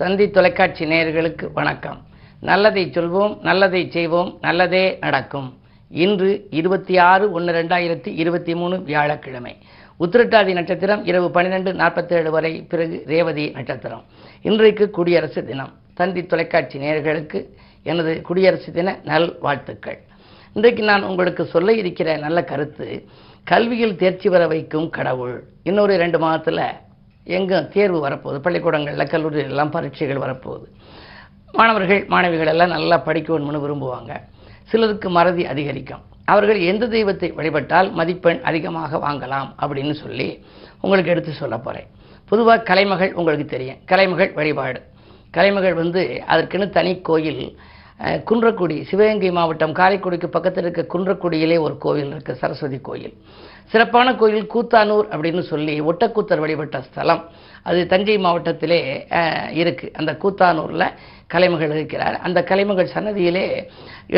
தந்தி தொலைக்காட்சி நேயர்களுக்கு வணக்கம். நல்லதை சொல்வோம் நல்லதை செய்வோம் நல்லதே நடக்கும். இன்று இருபத்தி ஆறு ஒன்று ரெண்டாயிரத்தி இருபத்தி மூணு வியாழக்கிழமை. உத்திரட்டாதி நட்சத்திரம் இரவு பன்னிரெண்டு நாற்பத்தேழு வரை பிறகு ரேவதி நட்சத்திரம். இன்றைக்கு குடியரசு தினம். தந்தி தொலைக்காட்சி நேயர்களுக்கு எனது குடியரசு தின நல் வாழ்த்துக்கள் இன்றைக்கு நான் உங்களுக்கு சொல்ல இருக்கிற நல்ல கருத்து கல்வியில் தேர்ச்சி பெற வைக்கும் கடவுள். இன்னொரு ரெண்டு மாதத்தில் எங்கும் தேர்வு வரப்போகுது? பள்ளிக்கூடங்களில் கல்லூரிகள் எல்லாம் பரீட்சைகள் வரப்போகுது. மாணவர்கள் மாணவிகள் எல்லாம் நல்லா படிக்கணும்னு விரும்புவாங்க. சிலருக்கு மறதி அதிகரிக்கும். அவர்கள் எந்த தெய்வத்தை வழிபட்டால் மதிப்பெண் அதிகமாக வாங்கலாம் அப்படின்னு சொல்லி உங்களுக்கு எடுத்து சொல்ல போகிறேன் பொதுவாக கலைமகள் உங்களுக்கு தெரியும். கலைமகள் வழிபாடு. கலைமகள் வந்து அதற்குன்னு தனி கோயில் குன்றக்குடி சிவகங்கை மாவட்டம் காரைக்குடிக்கு பக்கத்தில் இருக்க குன்றக்குடியிலே ஒரு கோவில் இருக்குது சரஸ்வதி கோயில். சிறப்பான கோயில் கூத்தானூர் அப்படின்னு சொல்லி ஒட்டக்கூத்தர் வழிபட்ட ஸ்தலம். அது தஞ்சை மாவட்டத்திலே இருக்குது இருக்கு. அந்த கூத்தானூரில் கலைமகள் இருக்கிறார். அந்த கலைமகள் சன்னதியிலே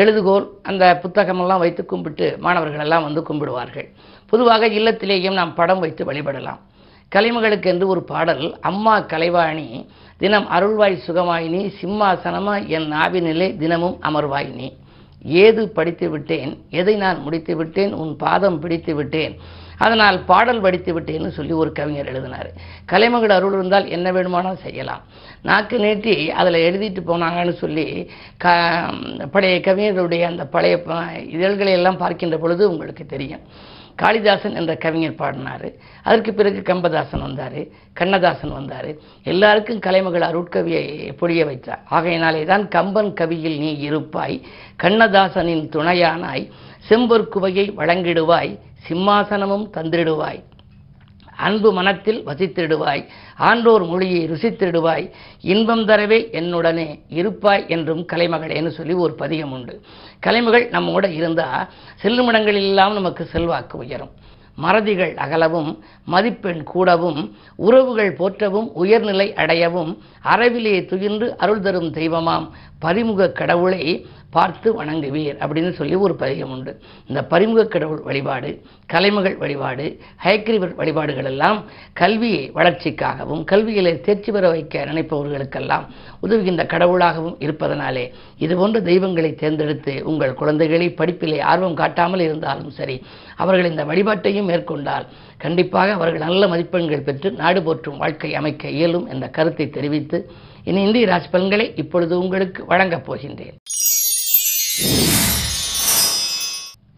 எழுதுகோல் அந்த புத்தகமெல்லாம் வைத்து கும்பிட்டு மாணவர்கள் எல்லாம் வந்து கும்பிடுவார்கள். பொதுவாக இல்லத்திலேயும் நாம் படம் வைத்து வழிபடலாம். கலைமகளுக்கு என்று ஒரு பாடல் அம்மா கலைவாணி தினம் அருள்வாய் சுகமாயினி சிம்மாசனமாய் என் நாவினிலே தினமும் அமர்வாயினி. ஏது படித்து விட்டேன் எதை நான் முடித்து விட்டேன் உன் பாதம் பிடித்து விட்டேன் அதனால் பாடல் படித்து விட்டேன்னு சொல்லி ஒரு கவிஞர் எழுதினார். கலைமகள் அருள் இருந்தால் என்ன வேணுமானால் செய்யலாம். நாக்கு நீட்டி அதில் எழுதிட்டு போனாங்கன்னு சொல்லி க பழைய கவிஞர்களுடைய அந்த பழைய இதழ்களை எல்லாம் பார்க்கின்ற பொழுது உங்களுக்கு தெரியும். காளிதாசன் என்ற கவிஞர் பாடினார். அதற்கு பிறகு கம்பதாசன் வந்தார் கண்ணதாசன் வந்தார். எல்லாருக்கும் கலைமகள் அருட்கவியை பொழிய வைத்தார். ஆகையினாலே தான் கம்பன் கவியில் நீ இருப்பாய் கண்ணதாசனின் துணையானாய் செம்பொற்குவையை வழங்கிடுவாய் சிம்மாசனமும் தந்திடுவாய். அன்பு மனத்தில் வசித்திடுவாய். ஆன்றோர் மொழியை ருசித்திடுவாய். இன்பம் தரவே என்னுடனே இருப்பாய் என்றும் கலைமகளேன்னு சொல்லி ஒரு பதிகம் உண்டு. கலைமகள் நம்மோட இருந்தால் செல்லுமிடங்கள் எல்லாம் நமக்கு செல்வாக்கு உயரும். மறதிகள் அகலவும் மதிப்பெண் கூடவும் உறவுகள் போற்றவும் உயர்நிலை அடையவும் அறவிலே துயின்று அருள் தரும் தெய்வமாம். பரிமுக கடவுளை பார்த்து வணங்குவீர் அப்படின்னு சொல்லி ஒரு பதிகம் உண்டு. இந்த பரிமுக கடவுள் வழிபாடு கலைமகள் வழிபாடு ஹயக்ரிவர் வழிபாடுகள் எல்லாம் கல்வி வளர்ச்சிக்காகவும் கல்வியிலே தேர்ச்சி பெற வைக்க நினைப்பவர்களுக்கெல்லாம் உதவுகின்ற கடவுளாகவும் இருப்பதனாலே இதுபோன்ற தெய்வங்களை தேர்ந்தெடுத்து உங்கள் குழந்தைகளை படிப்பிலே ஆர்வம் காட்டாமல் இருந்தாலும் சரி அவர்கள் இந்த வழிபாட்டையும் மேற்கொண்டால் கண்டிப்பாக அவர்கள் நல்ல மதிப்பெண்கள் பெற்று நாடு போற்றும் வாழ்க்கை அமைக்க இயலும் என்ற கருத்தை தெரிவித்து இனி இந்திய ராசி பலன்களை இப்பொழுது உங்களுக்கு வழங்கப் போகின்றேன்.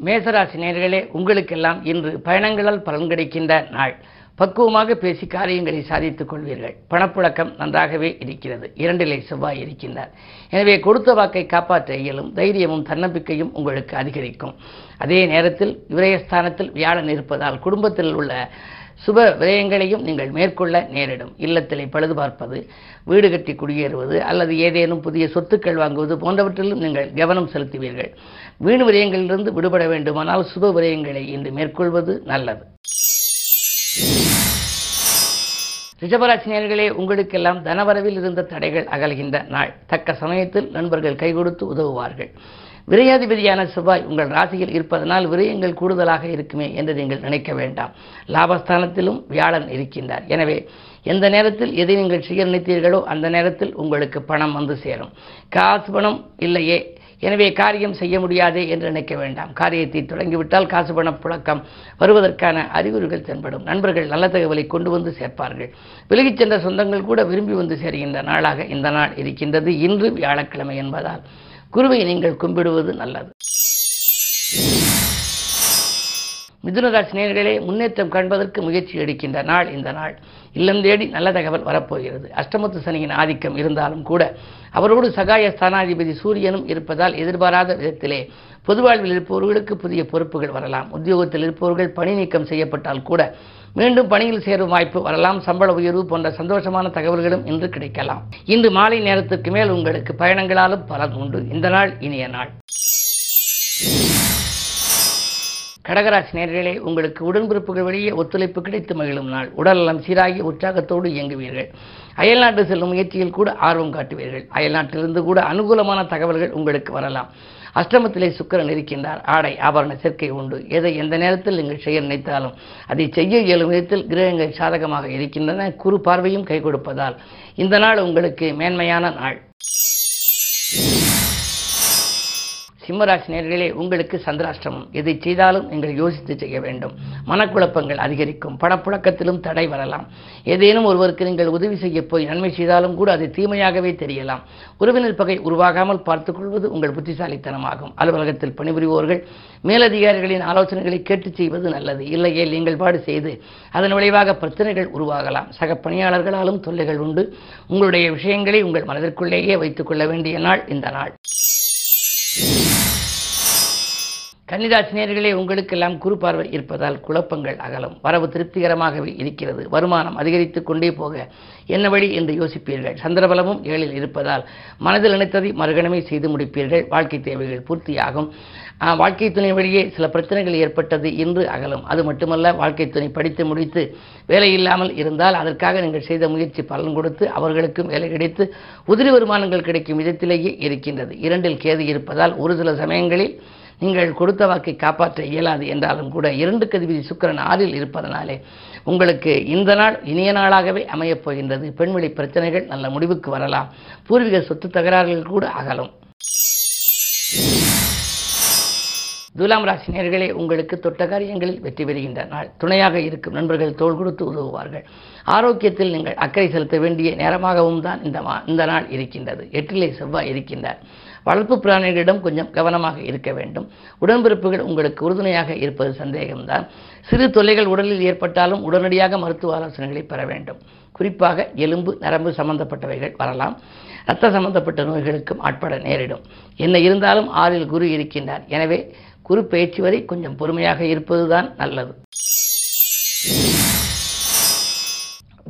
மேசராசி நேர்களே உங்களுக்கெல்லாம் இன்று பயணங்களால் பலன் கிடைக்கின்ற நாள். பக்குவமாக பேசி காரியங்களை சாதித்துக் கொள்வீர்கள். பணப்புழக்கம் நன்றாகவே இருக்கிறது. இரண்டிலே செவ்வாய் இருக்கின்றார். எனவே கொடுத்த வாக்கை காப்பாற்ற இயலும். தைரியமும் தன்னம்பிக்கையும் உங்களுக்கு அதிகரிக்கும். அதே நேரத்தில் விரயஸ்தானத்தில் வியாழன் இருப்பதால் குடும்பத்தில் உள்ள சுப விரயங்களையும் நீங்கள் மேற்கொள்ள நேரிடும். இல்லத்திலே பழுது பார்ப்பது வீடு கட்டி குடியேறுவது அல்லது ஏதேனும் புதிய சொத்துக்கள் வாங்குவது போன்றவற்றிலும் நீங்கள் கவனம் செலுத்துவீர்கள். வீண் விரயங்களிலிருந்து விடுபட வேண்டுமானால் சுப விரயங்களை இன்று மேற்கொள்வது நல்லது. ரிஷபராசினியர்களே உங்களுக்கெல்லாம் தனவரவில் இருந்த தடைகள் அகல்கின்ற நாள். தக்க சமயத்தில் நண்பர்கள் கை கொடுத்து உதவுவார்கள். விரையாதிபதியான செவ்வாய் உங்கள் ராசியில் இருப்பதனால் விரயங்கள் கூடுதலாக இருக்குமே என்று நீங்கள் நினைக்க வேண்டாம். லாபஸ்தானத்திலும் வியாழன் இருக்கின்றார். எனவே எந்த நேரத்தில் எதை நீங்கள் செய்ய நினைத்தீர்களோ அந்த நேரத்தில் உங்களுக்கு பணம் வந்து சேரும். காசு பணம் இல்லையே எனவே காரியம் செய்ய முடியாதே என்று நினைக்க வேண்டாம். காரியத்தை தொடங்கிவிட்டால் காசு பண புழக்கம். வருவதற்கான அறிகுறிகள் தென்படும். நண்பர்கள் நல்ல தகவலை கொண்டு வந்து சேர்ப்பார்கள். விலகிச் சென்ற சொந்தங்கள் கூட விரும்பி வந்து சேருகின்ற நாளாக இந்த நாள் இருக்கின்றது. இன்று வியாழக்கிழமை என்பதால் குருவை நீங்கள் கும்பிடுவது நல்லது. மிதுனராசி நேர்களே முன்னேற்றம் காண்பதற்கு முயற்சி எடுக்கின்ற நாள் இந்த நாள். இல்லம் தேடி நல்ல தகவல் வரப்போகிறது. அஷ்டமத்து சனியின் ஆதிக்கம் இருந்தாலும் கூட அவரோடு சகாய ஸ்தானாதிபதி சூரியனும் இருப்பதால் எதிர்பாராத விதத்திலே பொதுவாழ்வில் இருப்பவர்களுக்கு புதிய பொறுப்புகள் வரலாம். உத்தியோகத்தில் இருப்பவர்கள் பணி நீக்கம் செய்யப்பட்டால் கூட மீண்டும் பணியில் சேரும் வாய்ப்பு வரலாம். சம்பள உயர்வு போன்ற சந்தோஷமான தகவல்களும் இன்று கிடைக்கலாம். இன்று மாலை நேரத்திற்கு மேல் உங்களுக்கு பயணங்களாலும் பலன் உண்டு. இந்த நாள் இனிய நாள். கடகராசி நேர்களே உங்களுக்கு உடன்பிறப்புகள் வழியே ஒத்துழைப்பு கிடைத்து மகிழும் நாள். உடல்நலம் சீராகி உற்சாகத்தோடு இயங்குவீர்கள். அயல்நாட்டு செல்லும் முயற்சியில் கூட ஆர்வம் காட்டுவீர்கள். அயல்நாட்டிலிருந்து கூட அனுகூலமான தகவல்கள் உங்களுக்கு வரலாம். அஷ்டமத்திலே சுக்கிரன் இருக்கின்றார். ஆடை ஆபரண சேர்க்கை உண்டு. எதை எந்த நேரத்தில் நீங்கள் செய்ய நினைத்தாலும் அதை செய்ய இயலும் விதத்தில் கிரகங்கள் சாதகமாக இருக்கின்றன. குறு பார்வையும் கை கொடுப்பதால். இந்த நாள் உங்களுக்கு மேன்மையான நாள். சிம்மராசி நேர்களே உங்களுக்கு சந்திராஷ்டிரமம் எதை செய்தாலும் நீங்கள் யோசித்து செய்ய வேண்டும். மனக்குழப்பங்கள் அதிகரிக்கும். பணப்புழக்கத்திலும் தடை வரலாம். ஏதேனும் ஒருவருக்கு நீங்கள் உதவி செய்ய போய் நன்மை செய்தாலும் கூட அது தீமையாகவே தெரியலாம். உறவினர் பகை உருவாகாமல் பார்த்துக் கொள்வது உங்கள் புத்திசாலித்தனமாகும். அலுவலகத்தில் பணிபுரிவோர்கள் மேலதிகாரிகளின் ஆலோசனைகளை கேட்டு செய்வது நல்லது. இல்லையே நீங்கள் பாடு செய்து அதன் விளைவாக பிரச்சனைகள் உருவாகலாம். சக பணியாளர்களாலும் தொல்லைகள் உண்டு. உங்களுடைய விஷயங்களை உங்கள் மனதிற்குள்ளேயே வைத்துக் கொள்ள வேண்டிய நாள் இந்த நாள். கன்னிராசினியர்களே உங்களுக்கெல்லாம் குறு பார்வை இருப்பதால் குழப்பங்கள் அகலும். வரவு திருப்திகரமாகவே இருக்கிறது. வருமானம் அதிகரித்து கொண்டே போக என்ன வழி என்று யோசிப்பீர்கள். சந்திரபலமும் ஏழில் இருப்பதால் மனதில் நினைத்ததை மறுகணமே செய்து முடிப்பீர்கள். வாழ்க்கை தேவைகள் பூர்த்தியாகும். வாழ்க்கை துணை வழியே சில பிரச்சனைகள் ஏற்பட்டது இன்று அகலும். அது மட்டுமல்ல வாழ்க்கை துணை படித்து முடித்து வேலை இல்லாமல் இருந்தால் அதற்காக நீங்கள் செய்த முயற்சி பலன் கொடுத்து அவர்களுக்கும் வேலை கிடைத்து உதிரி வருமானங்கள் கிடைக்கும் விதத்திலேயே இருக்கின்றது. இரண்டில் கேது இருப்பதால் ஒரு சில சமயங்களில் நீங்கள் கொடுத்த வாக்கை காப்பாற்ற இயலாது என்றாலும் கூட இரண்டு கதிபதி சுக்கிரன் ஆறில் இருப்பதனாலே உங்களுக்கு இந்த நாள் இனிய நாளாகவே அமையப் போகின்றது. பெண்வெளி பிரச்சனைகள் நல்ல முடிவுக்கு வரலாம். பூர்வீக சொத்து தகராறுகள் கூட அகலும். துலாம் ராசி நேர்களே உங்களுக்கு தொட்ட காரியங்களில் வெற்றி பெறுகின்ற நாள். துணையாக இருக்கும் நண்பர்கள் தோள் கொடுத்து உதவுவார்கள். ஆரோக்கியத்தில் நீங்கள் அக்கறை செலுத்த வேண்டிய நேரமாகவும் தான் இந்த மா இந்த நாள் இருக்கின்றது. எட்டிலே செவ்வாய் இருக்கின்றார். வளர்ப்பு பிராணிகளிடம் கொஞ்சம் கவனமாக இருக்க வேண்டும். உடன்பிறப்புகள் உங்களுக்கு உறுதுணையாக இருப்பது சந்தேகம்தான். சிறு தொல்லைகள் உடலில் ஏற்பட்டாலும் உடனடியாக மருத்துவ ஆலோசனைகளை பெற வேண்டும். குறிப்பாக எலும்பு நரம்பு சம்பந்தப்பட்டவைகள் வரலாம். இரத்த சம்பந்தப்பட்ட நோய்களுக்கும் ஆட்பட நேரிடும். என்ன இருந்தாலும் ஆறில் குரு இருக்கின்றார். எனவே குரு பயிற்சி வரை கொஞ்சம் பொறுமையாக இருப்பதுதான் நல்லது.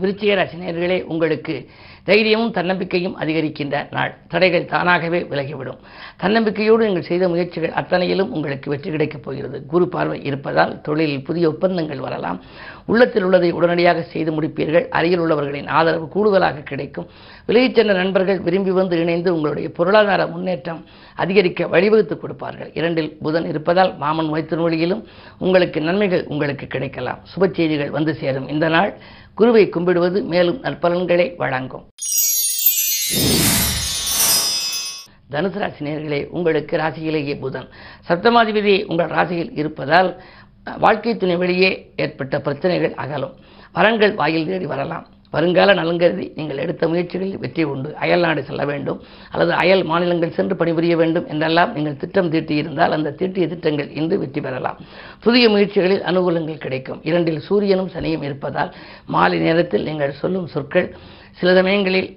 விருச்சிக ரசிகர்களே உங்களுக்கு தைரியமும் தன்னம்பிக்கையும் அதிகரிக்கின்ற நாள். தடைகள் தானாகவே விலகிவிடும். தன்னம்பிக்கையோடு நீங்கள் செய்த முயற்சிகள் அத்தனையிலும் உங்களுக்கு வெற்றி கிடைக்கப் போகிறது. குரு பார்வை இருப்பதால் தொழிலில் புதிய ஒப்பந்தங்கள் வரலாம். உள்ளத்தில் உள்ளதை உடனடியாக செய்து முடிப்பீர்கள். அருகில் உள்ளவர்களின் ஆதரவு கூடுதலாக கிடைக்கும். விலகிச் சென்ற நண்பர்கள் விரும்பி வந்து இணைந்து உங்களுடைய பொருளாதார முன்னேற்றம் அதிகரிக்க வழிவகுத்து கொடுப்பார்கள். இரண்டில் புதன் இருப்பதால் மாமன் மைத்தின் வழியிலும் உங்களுக்கு நன்மைகள் உங்களுக்கு கிடைக்கலாம். சுப செய்திகள் வந்து சேரும். இந்த நாள் குருவை கும்பிடுவது மேலும் நற்பலன்களை வழங்கும். தனுசு ராசி நேர்களே உங்களுக்கு ராசியிலேயே புதன். சப்தமாதிபதி உங்கள் ராசியில் இருப்பதால் வாழ்க்கை துணை வழியே ஏற்பட்ட பிரச்சனைகள் அகலும். வரங்கள் வாயில் தேடி வரலாம். வருங்கால நலங்கருதி நீங்கள் எடுத்த முயற்சிகளில் வெற்றி உண்டு. அயல் நாடு செல்ல வேண்டும். அல்லது அயல் மாநிலங்கள் சென்று பணிபுரிய வேண்டும் என்றெல்லாம் நீங்கள் திட்டம் தீட்டியிருந்தால் அந்த தீட்டிய திட்டங்கள் இன்று வெற்றி பெறலாம். புதிய முயற்சிகளில் அனுகூலங்கள் கிடைக்கும். இரண்டில் சூரியனும் சனியும் இருப்பதால் மாலை நேரத்தில் நீங்கள் சொல்லும் சொற்கள் சில சமயங்களில்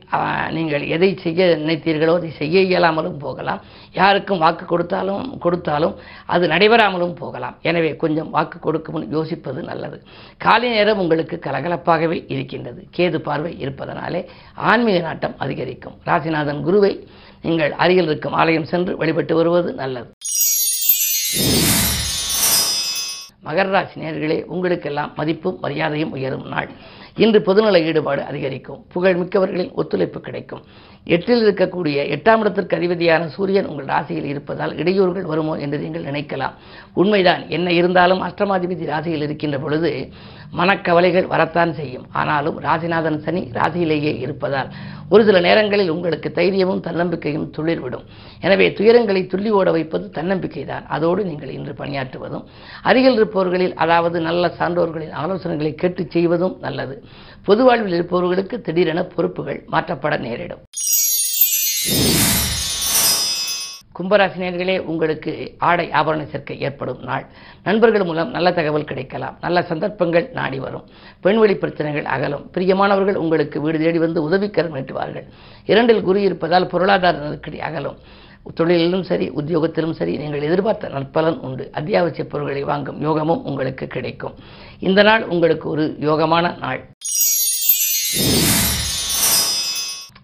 நீங்கள் எதை செய்ய நினைத்தீர்களோ அதை செய்ய இயலாமலும் போகலாம். யாருக்கும் வாக்கு கொடுத்தாலும் கொடுத்தாலும் அது நடைபெறாமலும் போகலாம். எனவே கொஞ்சம் வாக்கு கொடுக்கும் முன் யோசிப்பது நல்லது. காலை நேரம் உங்களுக்கு கலகலப்பாகவே இருக்கின்றது. கேது பார்வை இருப்பதனாலே ஆன்மீக நாட்டம் அதிகரிக்கும். ராசிநாதன் குருவை நீங்கள் அருகில் இருக்கும் ஆலயம் சென்று வழிபட்டு வருவது நல்லது. மகர ராசி நேர்களே உங்களுக்கெல்லாம் மதிப்பும் மரியாதையும் உயரும் நாள். இன்று பொதுநல ஈடுபாடு அதிகரிக்கும். புகழ் மிக்கவர்களின் ஒத்துழைப்பு கிடைக்கும். எட்டில் இருக்கக்கூடிய எட்டாம் இடத்திற்கு அதிபதியான சூரியன் உங்கள் ராசியில் இருப்பதால் இடையூறுகள் வருமோ என்று நீங்கள் நினைக்கலாம். உண்மைதான். என்ன இருந்தாலும் அஷ்டமாதிபதி ராசியில் இருக்கின்ற பொழுது மனக்கவலைகள் வரத்தான் செய்யும். ஆனாலும் ராசிநாதன் சனி ராசியிலேயே இருப்பதால் ஒரு சில நேரங்களில் உங்களுக்கு தைரியமும் தன்னம்பிக்கையும் துளிர்விடும். எனவே துயரங்களை துள்ளி ஓட வைப்பது தன்னம்பிக்கை தான் அதோடு நீங்கள் இன்று பணியாற்றுவதும் அருகில் இருப்பவர்களில் அதாவது நல்ல சான்றோர்களின் ஆலோசனைகளை கேட்டு செய்வதும் நல்லது. பொது வாழ்வில் இருப்பவர்களுக்கு திடீரென பொறுப்புகள் மாற்றப்பட நேரிடும். கும்பராசினியர்களே உங்களுக்கு ஆடை ஆபரண சேர்க்கை ஏற்படும் நாள். நண்பர்கள் மூலம் நல்ல தகவல் கிடைக்கலாம். நல்ல சந்தர்ப்பங்கள் நாடி வரும். பெண்வெளி பிரச்சனைகள் அகலும். பிரியமானவர்கள் உங்களுக்கு வீடு தேடி வந்து உதவிக்கரம் நீட்டுவார்கள். இரண்டில் குரு இருப்பதால் பொருளாதார நெருக்கடி அகலும். தொழிலிலும் சரி உத்தியோகத்திலும் சரி நீங்கள் எதிர்பார்த்த நற்பலன் உண்டு. அத்தியாவசிய பொருட்களை வாங்கும் யோகமும் உங்களுக்கு கிடைக்கும். இந்த நாள் உங்களுக்கு ஒரு யோகமான நாள்.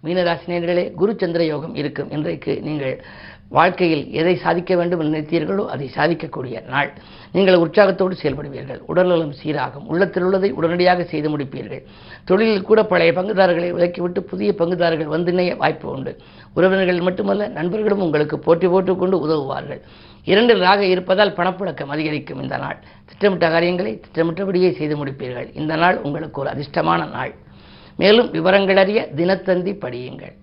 மீனராசினியர்களே குரு சந்திர யோகம் இருக்கும். இன்றைக்கு நீங்கள் வாழ்க்கையில் எதை சாதிக்க வேண்டும் என்று நினைத்தீர்களோ அதை சாதிக்கக்கூடிய நாள். நீங்கள் உற்சாகத்தோடு செயல்படுவீர்கள். உடல்நலம் சீராகும். உள்ளத்தில் உள்ளதை உடனடியாக செய்து முடிப்பீர்கள். தொழிலில் கூட பழைய பங்குதாரர்களை விலக்கிவிட்டு புதிய பங்குதாரர்கள் வந்து இணைய வாய்ப்பு உண்டு. உறவினர்கள் மட்டுமல்ல நண்பர்களும் உங்களுக்கு போட்டி போட்டுக்கொண்டு உதவுவார்கள். இரண்டில் ராக இருப்பதால் பணப்புழக்கம் அதிகரிக்கும் இந்த நாள். திட்டமிட்ட காரியங்களை திட்டமிட்டபடியே செய்து முடிப்பீர்கள். இந்த நாள் உங்களுக்கு ஒரு அதிர்ஷ்டமான நாள். மேலும் விவரங்களறிய தினத்தந்தி படியுங்கள்.